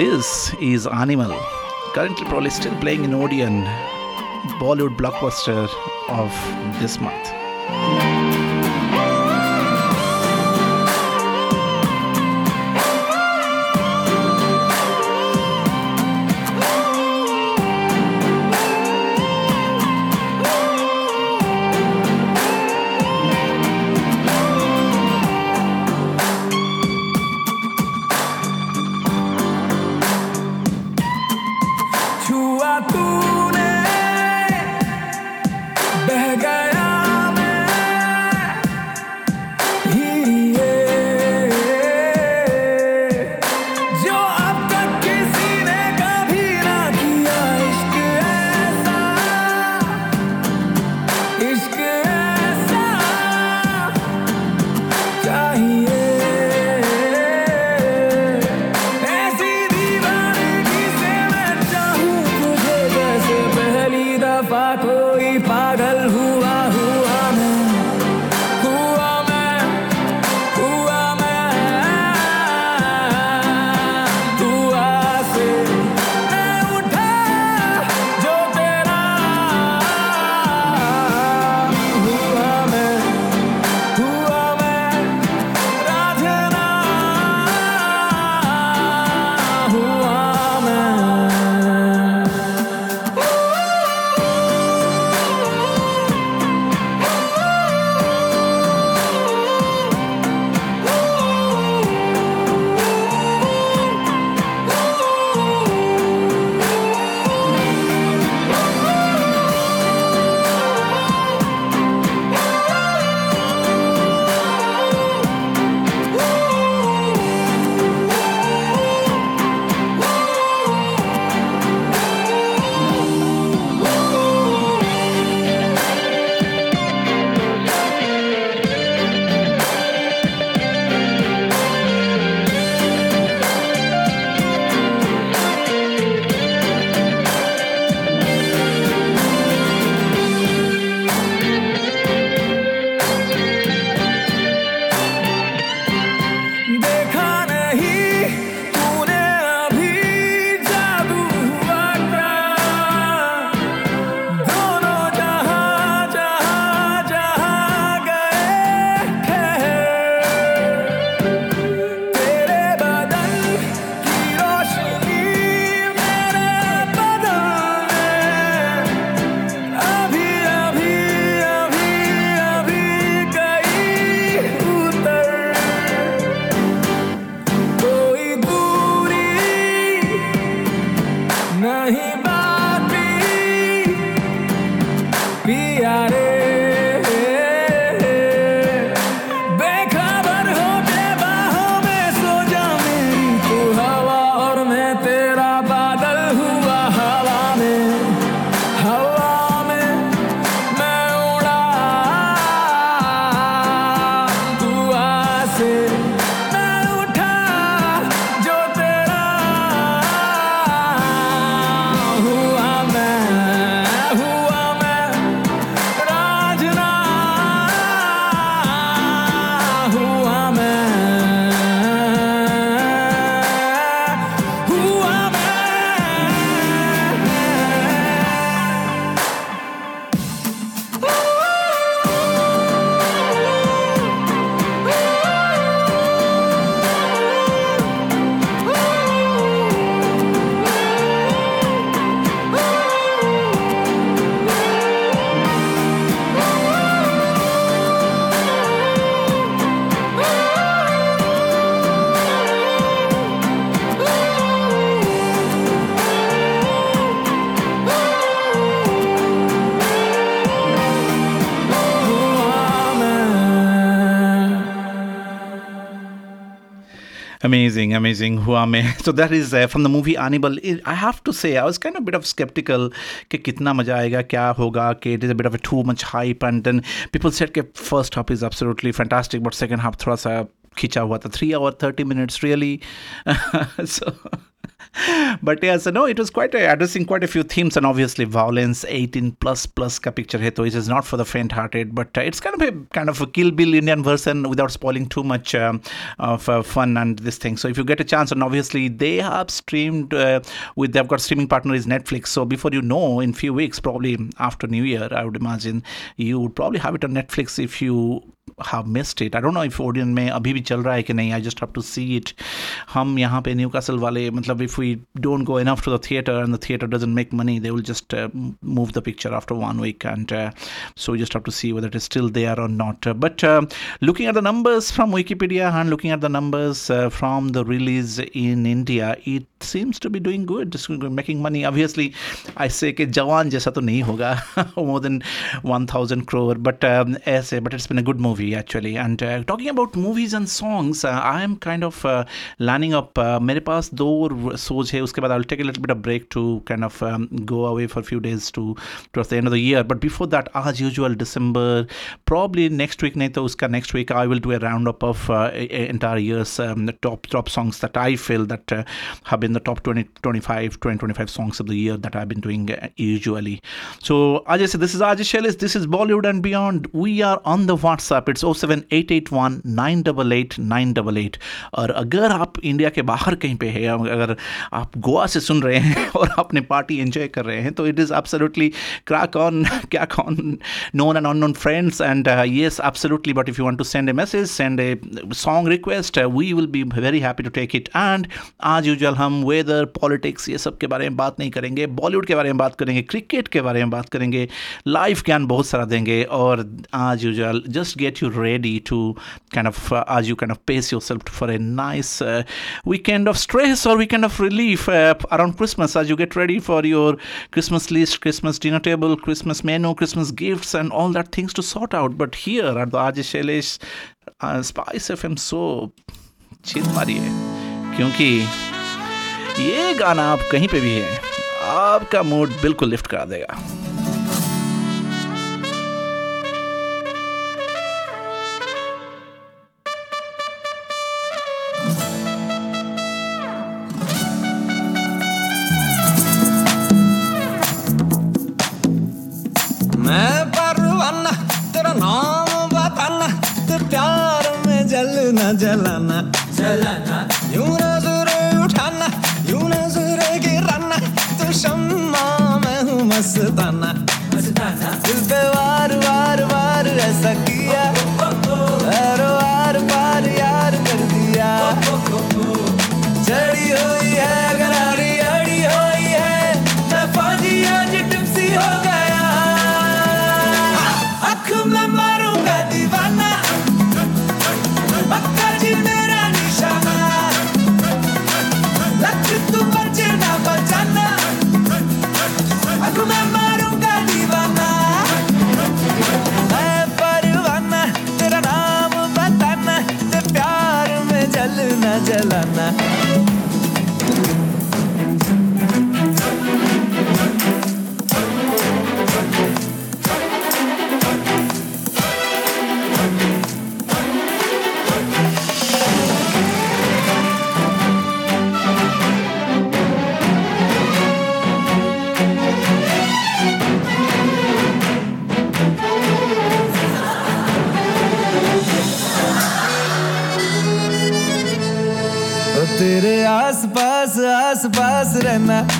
This is Animal, currently probably still playing in Odeon, Bollywood blockbuster of this month. amazing, amazing. Huame. So that is uh, from the movie Animal. I have to say, I was kind of a bit of skeptical. Ke kitna maja aega, kya it is a bit of a too much hype. And then people said that first half is absolutely fantastic, but second half, thrasa, kicha hua tha. three hour, 30 minutes, really. so. but yeah, so no, it was quite a, addressing quite a few themes, and obviously violence, 18 plus plus ka picture hai, it is not for the faint-hearted, but uh, it's kind of a kind of a Kill Bill Indian version without spoiling too much um, of uh, fun and this thing. So if you get a chance, and obviously they have streamed uh, with they've got streaming partner is Netflix. So before you know, in few weeks, probably after New Year, I would imagine you would probably have it on Netflix if you have missed it. I don't know if Odeon में अभी भी चल रहा है कि नहीं. I just have to see it. हम यहाँ पे न्यूकासल वाले मतलब if we don't go enough to the theater and the theater doesn't make money, they will just uh, move the picture after one week, and uh, so we just have to see whether it is still there or not. Uh, but uh, looking at the numbers from Wikipedia and looking at the numbers uh, from the release in India, it seems to be doing good, just making money. Obviously, I say कि जवान जैसा तो नहीं होगा more than 1000 crore, but um, ऐसे but it's been a good movie actually. And uh, talking about movies and songs, uh, I am kind of uh, lining up. Uh, मेरे पास दो सोच है उसके बाद I'll take a little bit of break to kind of um, go away for a few days to towards the end of the year. But before that, as usual, December, probably next week नहीं तो उसका next week I will do a roundup of uh, a- a entire year's um, the top top songs that I feel that uh, have been the top 20, 25, 20, 25 songs of the year that I've been doing uh, usually. So Ajay said, this is Ajay Shelis, this is Bollywood and Beyond. We are on the WhatsApp. It's 07881 988 988. और अगर आप India के बाहर कहीं पे है अगर आप गोवा से सुन रहे हैं और अपने पार्टी एंजॉय कर रहे हैं तो it is absolutely crack on crack on known and and uh, yes absolutely but if you want to send a message send a song request uh, we will be very happy to take it. And as usual हम weather politics ये सब के बारे में बात नहीं करेंगे. बॉलीवुड के बारे में बात करेंगे क्रिकेट के बारे में बात करेंगे. लाइफ ज्ञान बहुत सारा देंगे. और आज usual just just get you ready to kind of uh, as you kind of pace yourself for a nice uh, weekend of stress or weekend of relief uh, around Christmas as you get ready for your Christmas list, Christmas dinner table, Christmas menu, Christmas gifts, and all that things to sort out. But here at the Ajay Shailesh uh, Spice FM so चित मारिए क्योंकि ये गाना आप कहीं पे भी है आपका मूड बिल्कुल लिफ्ट करा देगा than map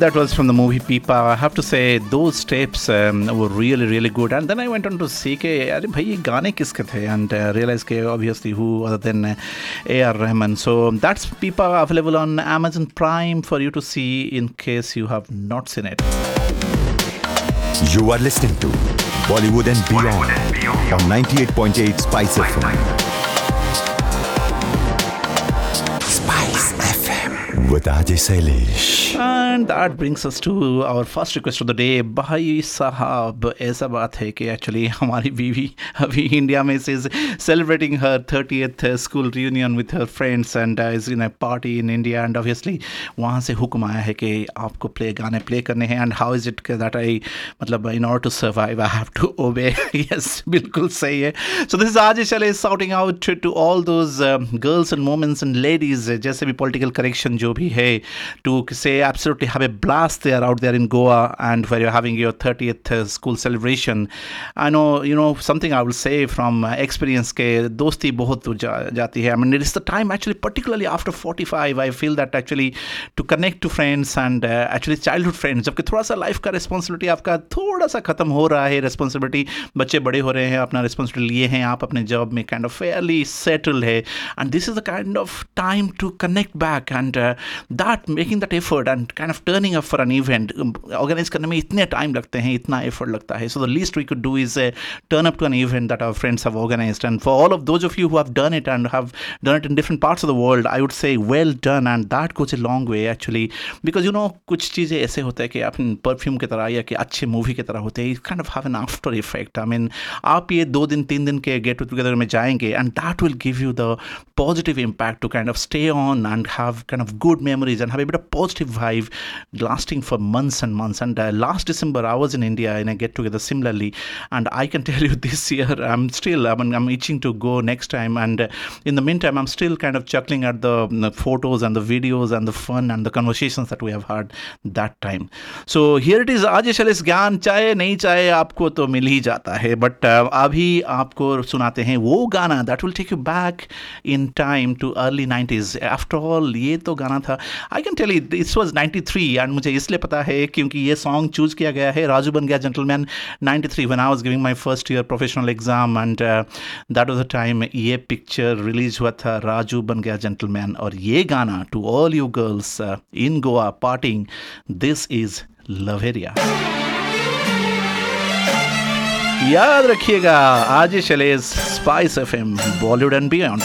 that was from the movie Pippa. I have to say those steps um, were really really good. And then I went on to see के अरे भाई ये गाने किसके थे and uh, realized के obviously who other than uh, A.R. Rahman. So that's Pippa available on Amazon Prime for you to see in case you have not seen it. You are listening to Bollywood and Beyond, Bollywood and Beyond. on 98.8 Spice FM. with Ajay And that brings us to our first request of the day. Bhai Sahab, ऐसा बात है कि actually हमारी बीवी अभी India में से is celebrating her 30th school reunion with her friends and uh, is in a party in India. And obviously वहाँ से हुक्म आया है कि आपको play गाने play करने हैं and how is it that I मतलब in order to survive I have to obey? Yes बिल्कुल सही है so this is Ajay Shailesh shouting out to, to all those uh, girls and women and ladies uh, जैसे भी political correction जो भी भी है to say absolutely have a blast there out there in Goa and where you having your thirtieth school celebration I know you know something I will say from experience के दोस्ती बहुत जाती है. I mean it is the time actually particularly after forty five I feel that actually to connect to friends and actually childhood friends जबकि थोड़ा सा life का responsibility आपका थोड़ा सा खत्म हो रहा है रिस्पॉन्सिबिलिटी बच्चे बड़े हो रहे हैं, अपना रिस्पॉन्सिबिलिटी लिए हैं, आप अपने जॉब में काइंड ऑफ़ फेयरली सेटल है. And this is a kind of time to connect back and that making that effort and kind of turning up for an event organise करने में इतने टाइम लगते हैं इतना एफर्ट लगता है so the least we could do is turn up to an event that our friends have organized and for all of those of you who have done it and have done it in different parts of the world i would say well done and that goes a long way actually because you know कुछ चीज़ें ऐसे होते हैं कि अपन perfume की तरह या कि अच्छे मूवी की तरह होते हैं kind of have an after effect I mean आप ये दो दिन तीन दिन के गेट टुगेदर में जाएंगे and that will give you the positive impact to kind of stay on and have kind of good memories and have a bit of positive vibe lasting for months and months. And uh, last December, I was in India in a get together similarly. And I can tell you this year, I'm still, I mean, I'm itching to go next time. And uh, in the meantime, I'm still kind of chuckling at the, mm, the photos and the videos and the fun and the conversations that we have had that time. So here it is, Ajay Shailesh ज्ञान चाहे नहीं चाहे आपको तो मिल ही जाता है abhi अभी आपको सुनाते हैं वो गाना that will take you back in time to early nineties after all ये तो गाना था I can tell you this was 93 and मुझे इसलिए पता है क्योंकि ये सॉन्ग चूज़ किया गया है। Raju Ban Gaya gentleman 93 when I was giving my first year professional exam and that was the time ये पिक्चर रिलीज़ हुआ था। राजू बन गया जेंटलमैन और ये गाना to all you girls in Goa partying this is Loveria याद रखिएगा, आज ही चले Spice F M Bollywood and beyond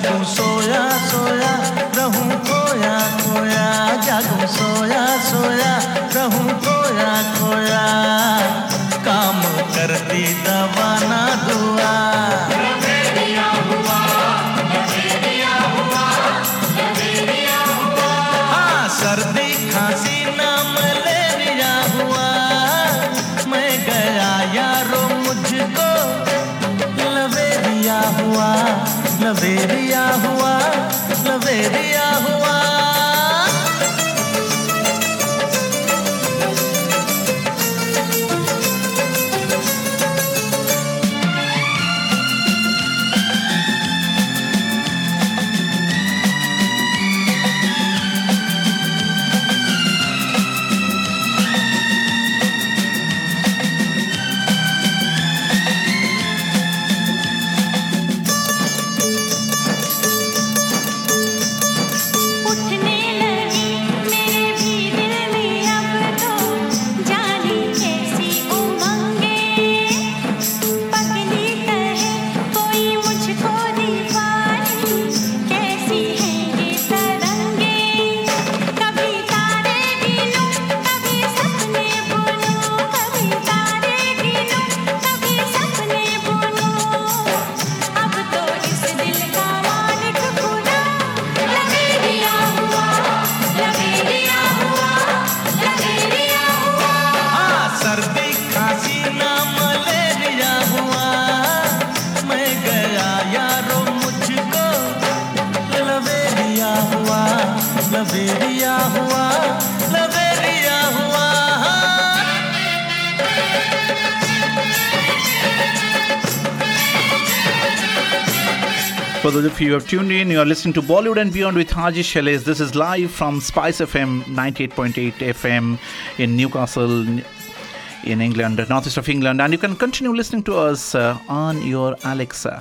जागू, सोया सोया, रहूँ, खोया खोया। जागूं, सोया सोया, रहूँ, खोया खोया। काम करती दवाना दुआ। For those of you who have tuned in, you are listening to Bollywood and Beyond with Ajay Shailesh. This is live from Spice FM 98.8 FM in Newcastle, in England, northeast of England. And you can continue listening to us uh, on your Alexa.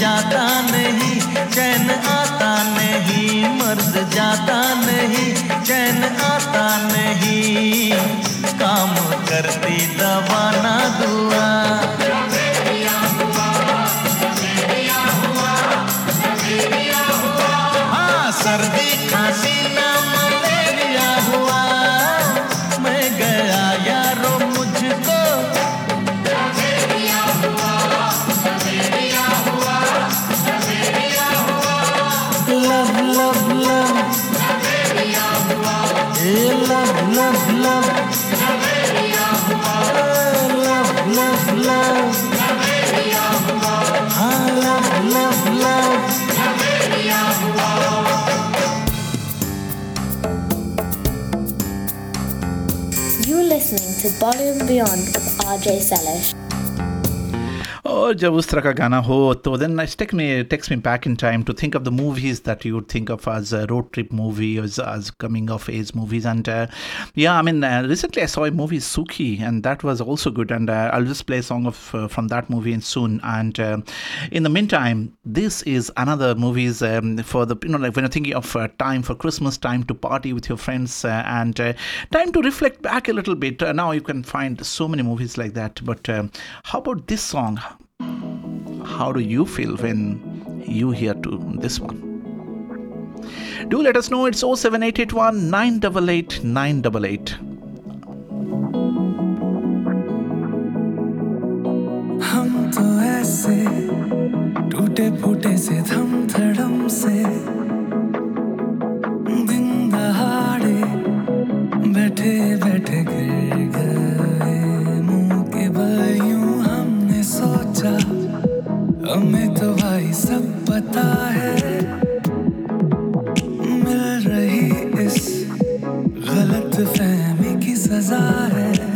जाता नहीं, चैन आता नहीं, मर्द जाता नहीं, चैन आता नहीं। काम करती दबाना दुआ। To Bollywood Beyond with RJ Shailesh. और जब उस तरह का गाना हो तो then I take me takes me back in time to think of the movies as a think of age road trip as age coming of age movies and yeah i mean uh, recently i saw a movie Sukhee and that was also good. And uh, i'll just play a song of uh, from that movie soon. And uh, in the meantime this is another movies um, for the you know like when you're thinking of uh, time for christmas time to party with your friends and time to reflect back a little bit. Now you can find so many movies like that. But um, how about this song? how do you feel when you hear to this one do let us know it's 07881 988 988 हम तो ऐसे टूटे फूटे से थम थड़म से दिन दहाड़े बैठे बैठे गिर गए सोचा हमें तो भाई सब पता है। मिल रही इस गलत फहमी की सजा है।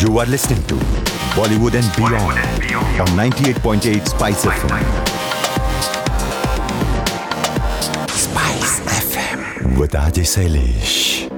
You are listening to Bollywood and Beyond, Bollywood and Beyond. on 98.8 Spice FM. Spice FM with Ajay Shailesh.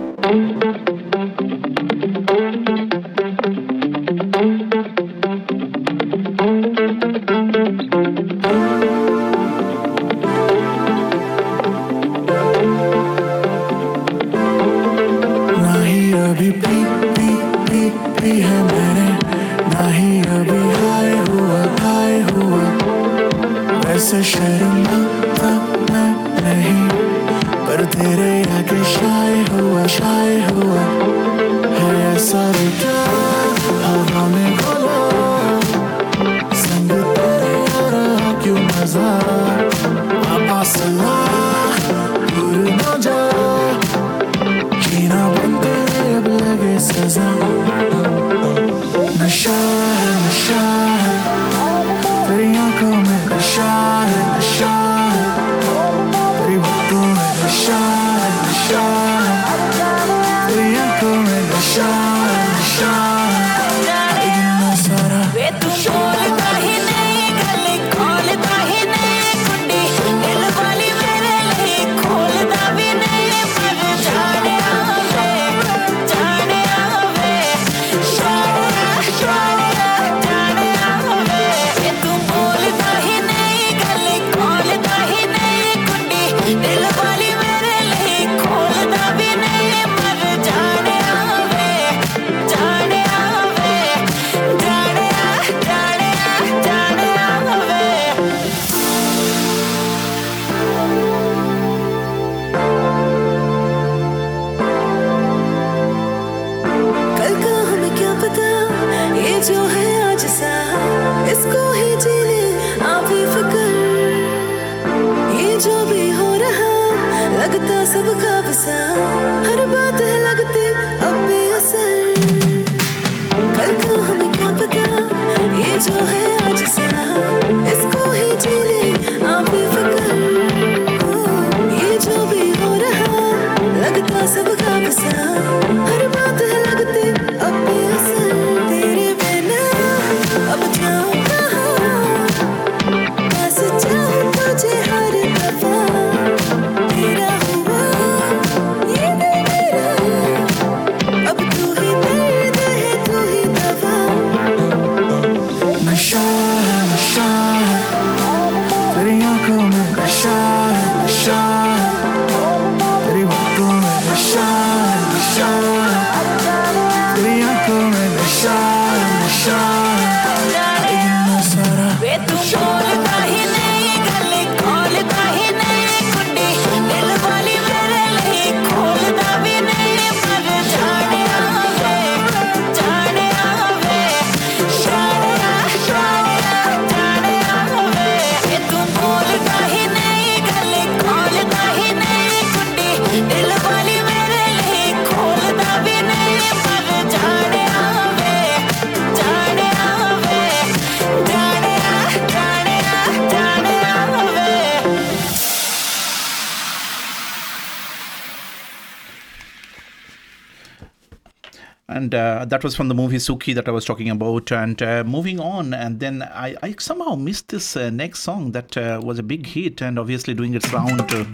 Uh, that was from the movie Sukhee that I was talking about. And uh, moving on, and then I, I somehow missed this uh, next song that uh, was a big hit and obviously doing its round. Uh,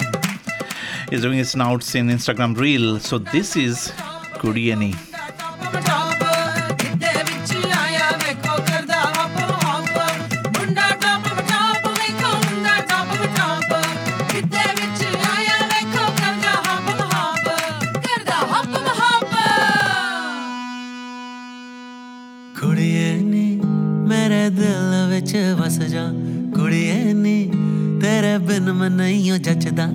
is doing its nouts in Instagram Reel. So this is Kudiani. ਤੇਰੇ ਬਿਨ ਮੈਂ ਨਹੀਂ ਓ ਜੱਜਦਾ।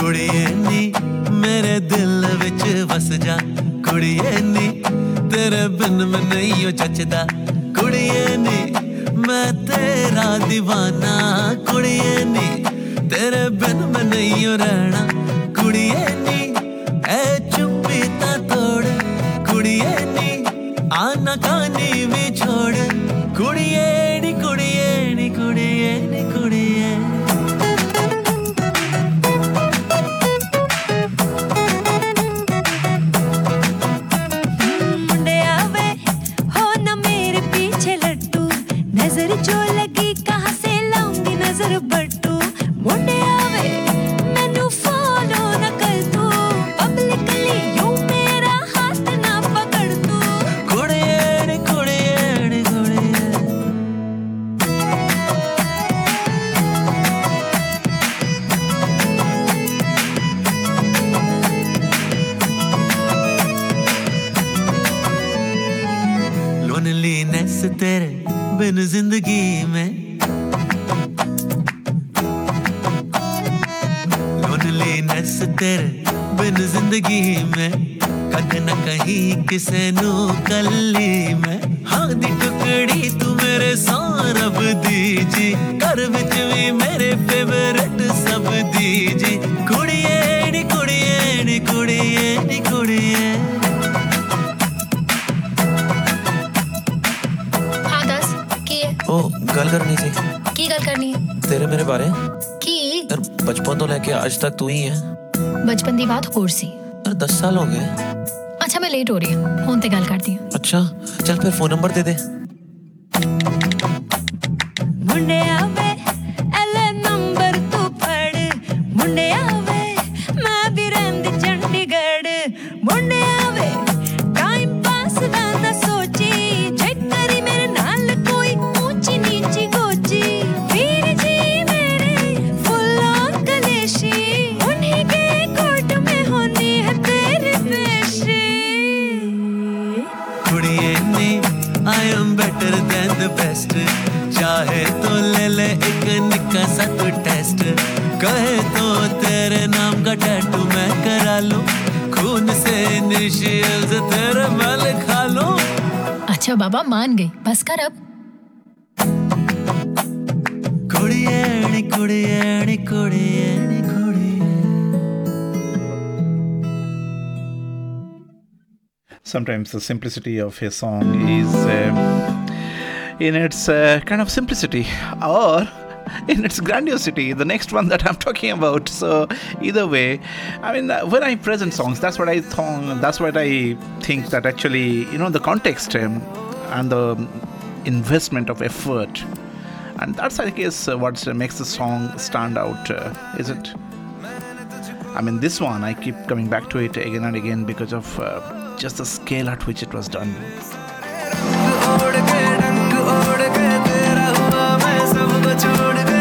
ਕੁੜੀਏ ਨੀ ਮੇਰੇ ਦਿਲ ਵਿੱਚ ਵਸ ਜਾ ਕੁੜੀਏ ਨੀ ਤੇਰੇ ਬਿਨ ਮੈਂ ਨਹੀਂ ਓ ਜੱਜਦਾ। ਕੁੜੀਏ ਨੀ ਮੈਂ ਤੇਰਾ دیਵਾਨਾ ਕੁੜੀਏ ਨੀ ਤੇਰੇ ਬਿਨ ਮੈਂ ਨਹੀਂ ਓ ਰਹਿਣਾ। ਕੁੜੀਏ ਨੀ ਐ ਚੁੱਪੀ ਤਾਂ ਤੋੜ। ਕੁੜੀਏ ਨੀ ਆਨਾ ਕਾਨੀ कुर्सी यार दस साल हो गए। अच्छा मैं लेट हो रही हूँ। फ़ोन पे गल करती हूँ। अच्छा चल फिर फ़ोन नंबर दे दे। अच्छा बाबा मान गई बस कर अब कुड़िए नी कुड़िए नी कुड़िए नी कुड़िए Sometimes the simplicity of a song is uh, in its uh, kind of simplicity or in its grandiosity, the next one that I'm talking about. So, either way, I mean, uh, when I present songs, that's what I thought, that's what I think that actually, you know, the context um, and the investment of effort. And that's, I guess, uh, what makes the song stand out, uh, is it? I mean, this one, I keep coming back to it again and again because of uh, just the scale at which it was done. छोड़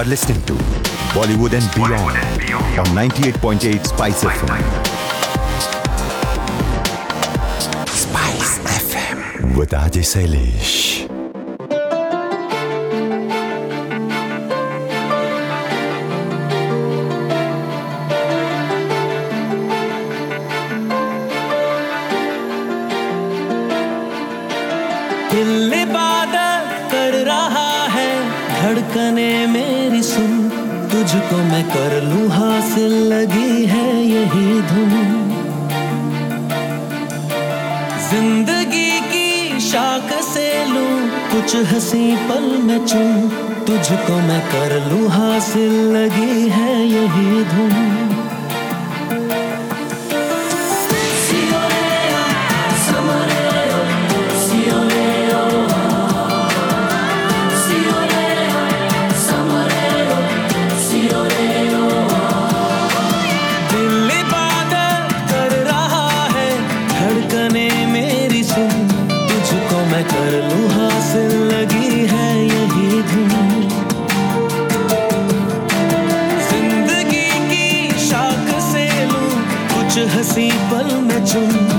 are listening to Bollywood and Beyond, on 98.8 Spice FM. Spice FM with Ajay Shailesh. watching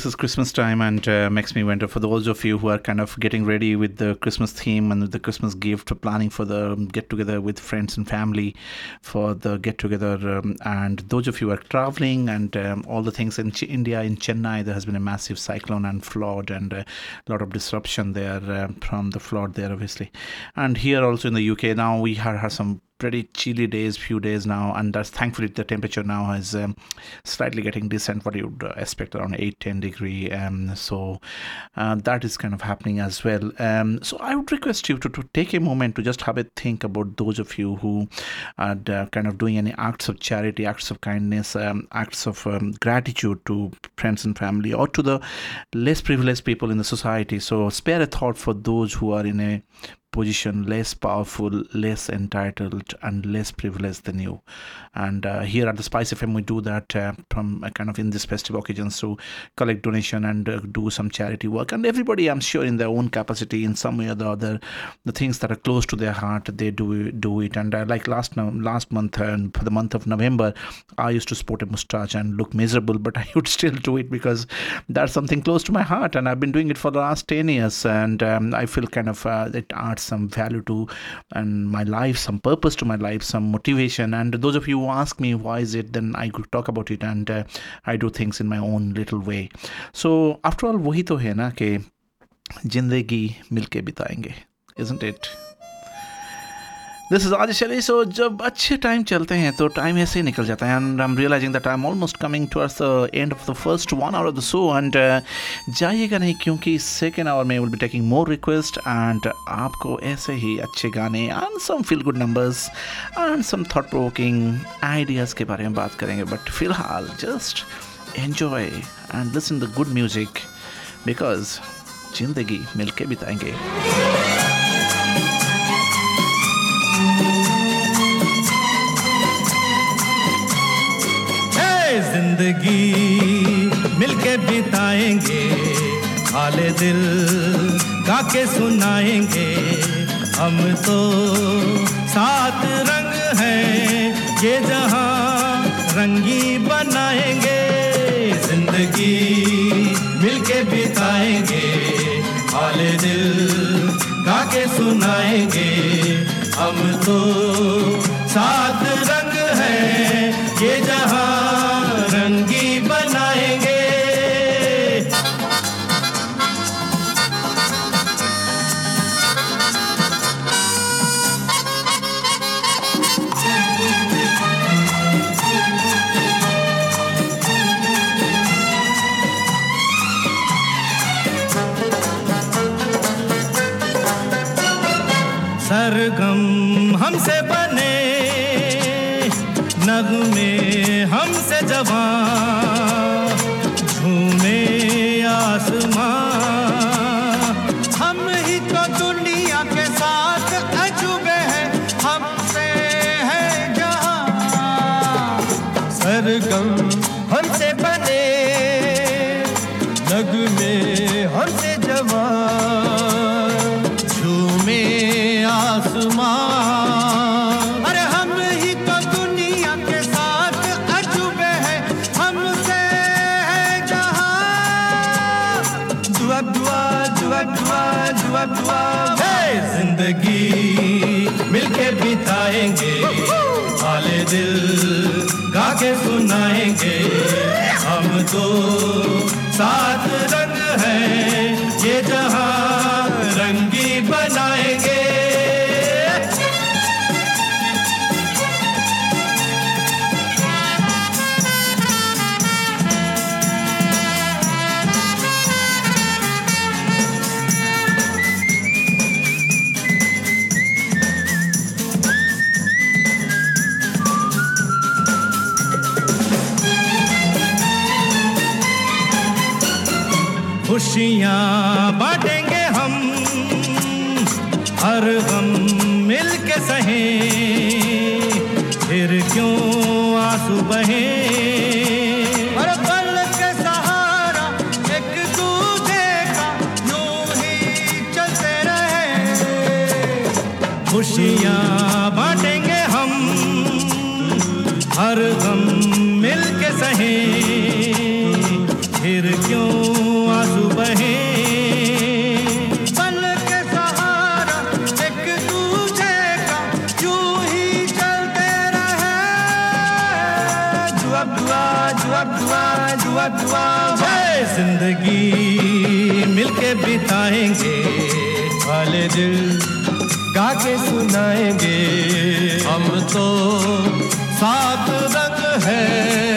this is Christmas time, and uh, makes me wonder for those of you who are kind of getting ready with the Christmas theme and the Christmas gift, planning for the get together with friends and family for the get together, um, and those of you who are traveling and um, all the things in Ch- India, in Chennai, there has been a massive cyclone and flood and a lot of disruption there uh, from the flood there, obviously. And here also in the UK, now we have, have some pretty chilly days, few days now, and that's thankfully the temperature now is um, slightly getting decent, what you would uh, expect around 8 10 degree. Um, so uh, that is kind of happening as well. Um, so I would request you to, to take a moment to just have a think about those of you who are uh, kind of doing any acts of charity, acts of kindness, um, acts of um, gratitude to friends and family or to the less privileged people in the society. So spare a thought for those who are in a position less powerful, less entitled, and less privileged than you. And uh, here at the Spice FM, we do that uh, from kind of in this festive occasions to collect donation and uh, do some charity work. And everybody, I'm sure, in their own capacity, in some way or the other, the things that are close to their heart, they do do it. And uh, like last last month, uh, and for the month of November, I used to sport a mustache and look miserable, but I would still do it because that's something close to my heart, and I've been doing it for the last ten years, and um, I feel kind of uh, it adds some value to and my life, some purpose to my life, some motivation. And those of you who ask me why is it, then I could talk about it, and uh, I do things in my own little way. So after all, वही तो है ना कि जिंदगी मिलके बिताएंगे, isn't it? This is आज चले सो जब अच्छे टाइम चलते हैं तो टाइम ऐसे ही निकल जाता है। And I am realising that I am almost coming towards the end of the first one hour of the show and जाइएगा नहीं, क्योंकि सेकेंड आवर में will be taking more request and आपको ऐसे ही अच्छे गाने and some feel good numbers and some thought provoking ideas के बारे में बात करेंगे। बट फ़िलहाल just enjoy and listen the good music because ज़िंदगी मिलके बिताएँगे। हाले दिल गा के सुनाएँगे। हम तो सात रंग हैं, ये जहाँ रंगी बनाएँगे। ज़िंदगी मिलके बिताएँगे हाले दिल गा के सुनाएँगे। हम तो सात रंग हैं, ये जहाँ toi खुशियाँ बांटेंगे हम हर गम मिल के सहे। दिल गा के सुनाएँगे। हम तो सात रंग है।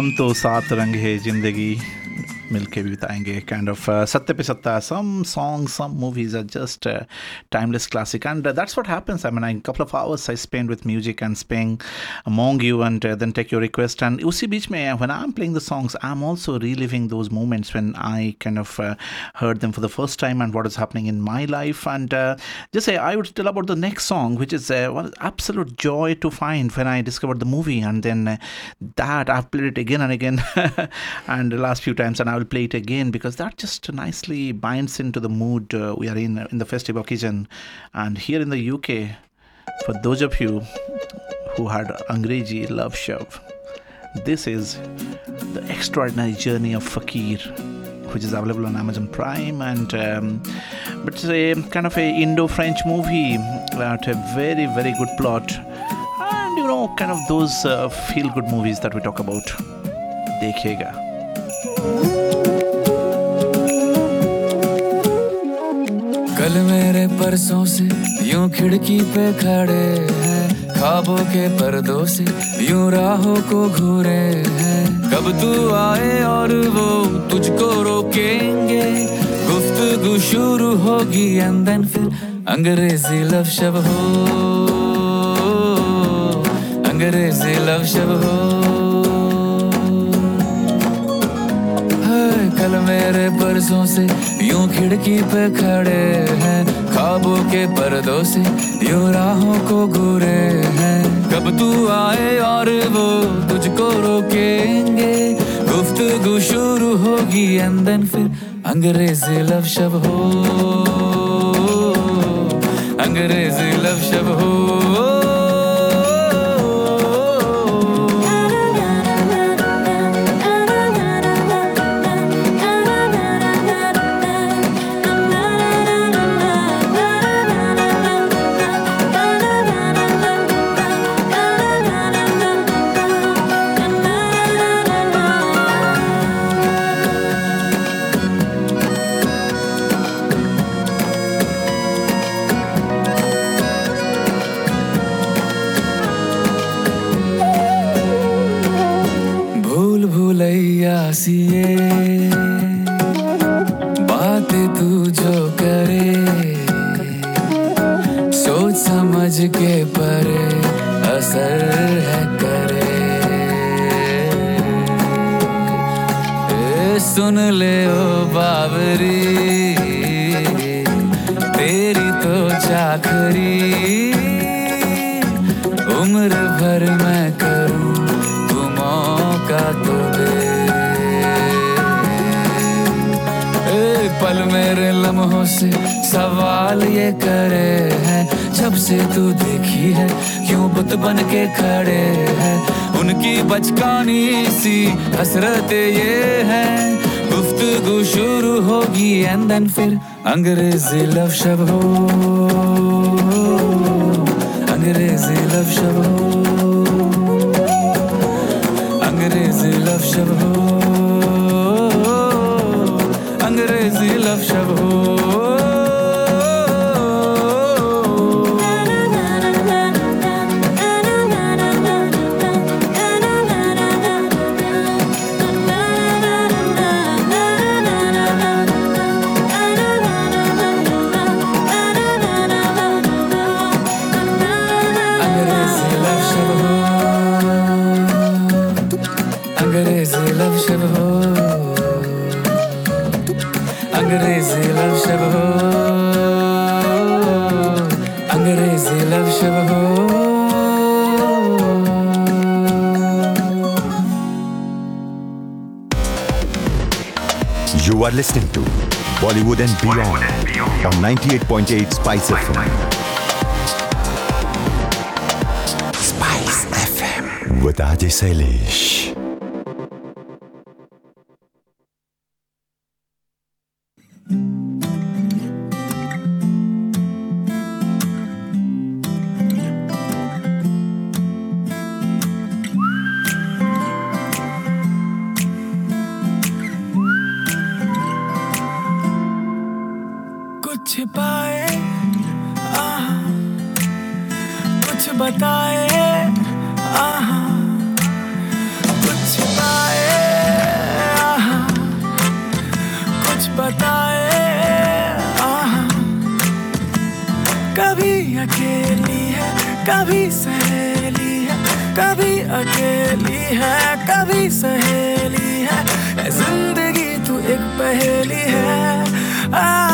हम तो सात रंग है ज़िंदगी। milke bitaenge kind of uh, satya some songs some movies are just uh, timeless classic. And uh, that's what happens. I mean a couple of hours i spend with music and spend among you and uh, then take your request. And usi beach mein when i'm playing the songs i'm also reliving those moments when i kind of uh, heard them for the first time and what is happening in my life. And just say i would tell about the next song which is one absolute joy to find when i discovered the movie. And then that i've played it again and again and last few times. And will play it again because that just nicely binds into the mood uh, we are in in the festive occasion. And here in the UK, for those of you who had Angreji love shove, this is the extraordinary journey of Fakir which is available on Amazon Prime, and um, but it's a kind of a Indo-French movie about a very very good plot, and you know kind of those uh, feel-good movies that we talk about. Dekhega. कल मेरे परसों से यूँ खिड़की पे खड़े हैं। ख्वाबों के पर्दों से यूँ राहों को घूरे हैं। कब तू आए और वो तुझको रोकेंगे? गुफ्तगु शुरू होगी एंड देन फिर अंग्रेज़ी लव शब हो। अंग्रेज़ी लव शब हो। है मेरे परसों से यूँ खिड़की पे खड़े हैं ख्वाबों के पर्दों से यूँ राहों को घूरे हैं। कब तू आए और वो तुझको रोकेंगे? गुफ्तगु शुरू होगी एंड देन फिर अंग्रेज़ी लव शब हो। अंग्रेज़ी लव शब हो। ले ओ बाबरी तेरी तो चाकरी। उम्र भर मैं करूँ तू मौका तो दे ए, पल मेरे लम्हों से सवाल ये करे हैं जब से तू देखी है क्यों बुत बन के खड़े हैं। उनकी बचकानी सी हसरत ये है गुफ्तगु शुरू होगी एंड देन फिर अंग्रेज़ी लव शब हो। अंग्रेज़ी लव शब हो। अंग्रेज़ी लव शब हो। Listening to Bollywood and Beyond on 98.8 Spice FM. Spice FM with Ajay Shailesh. आहा। कुछ पाए कुछ बताए कभी अकेली है, कभी सहेली है, कभी अकेली है, कभी सहेली है। ज़िंदगी तू एक पहेली है। आहा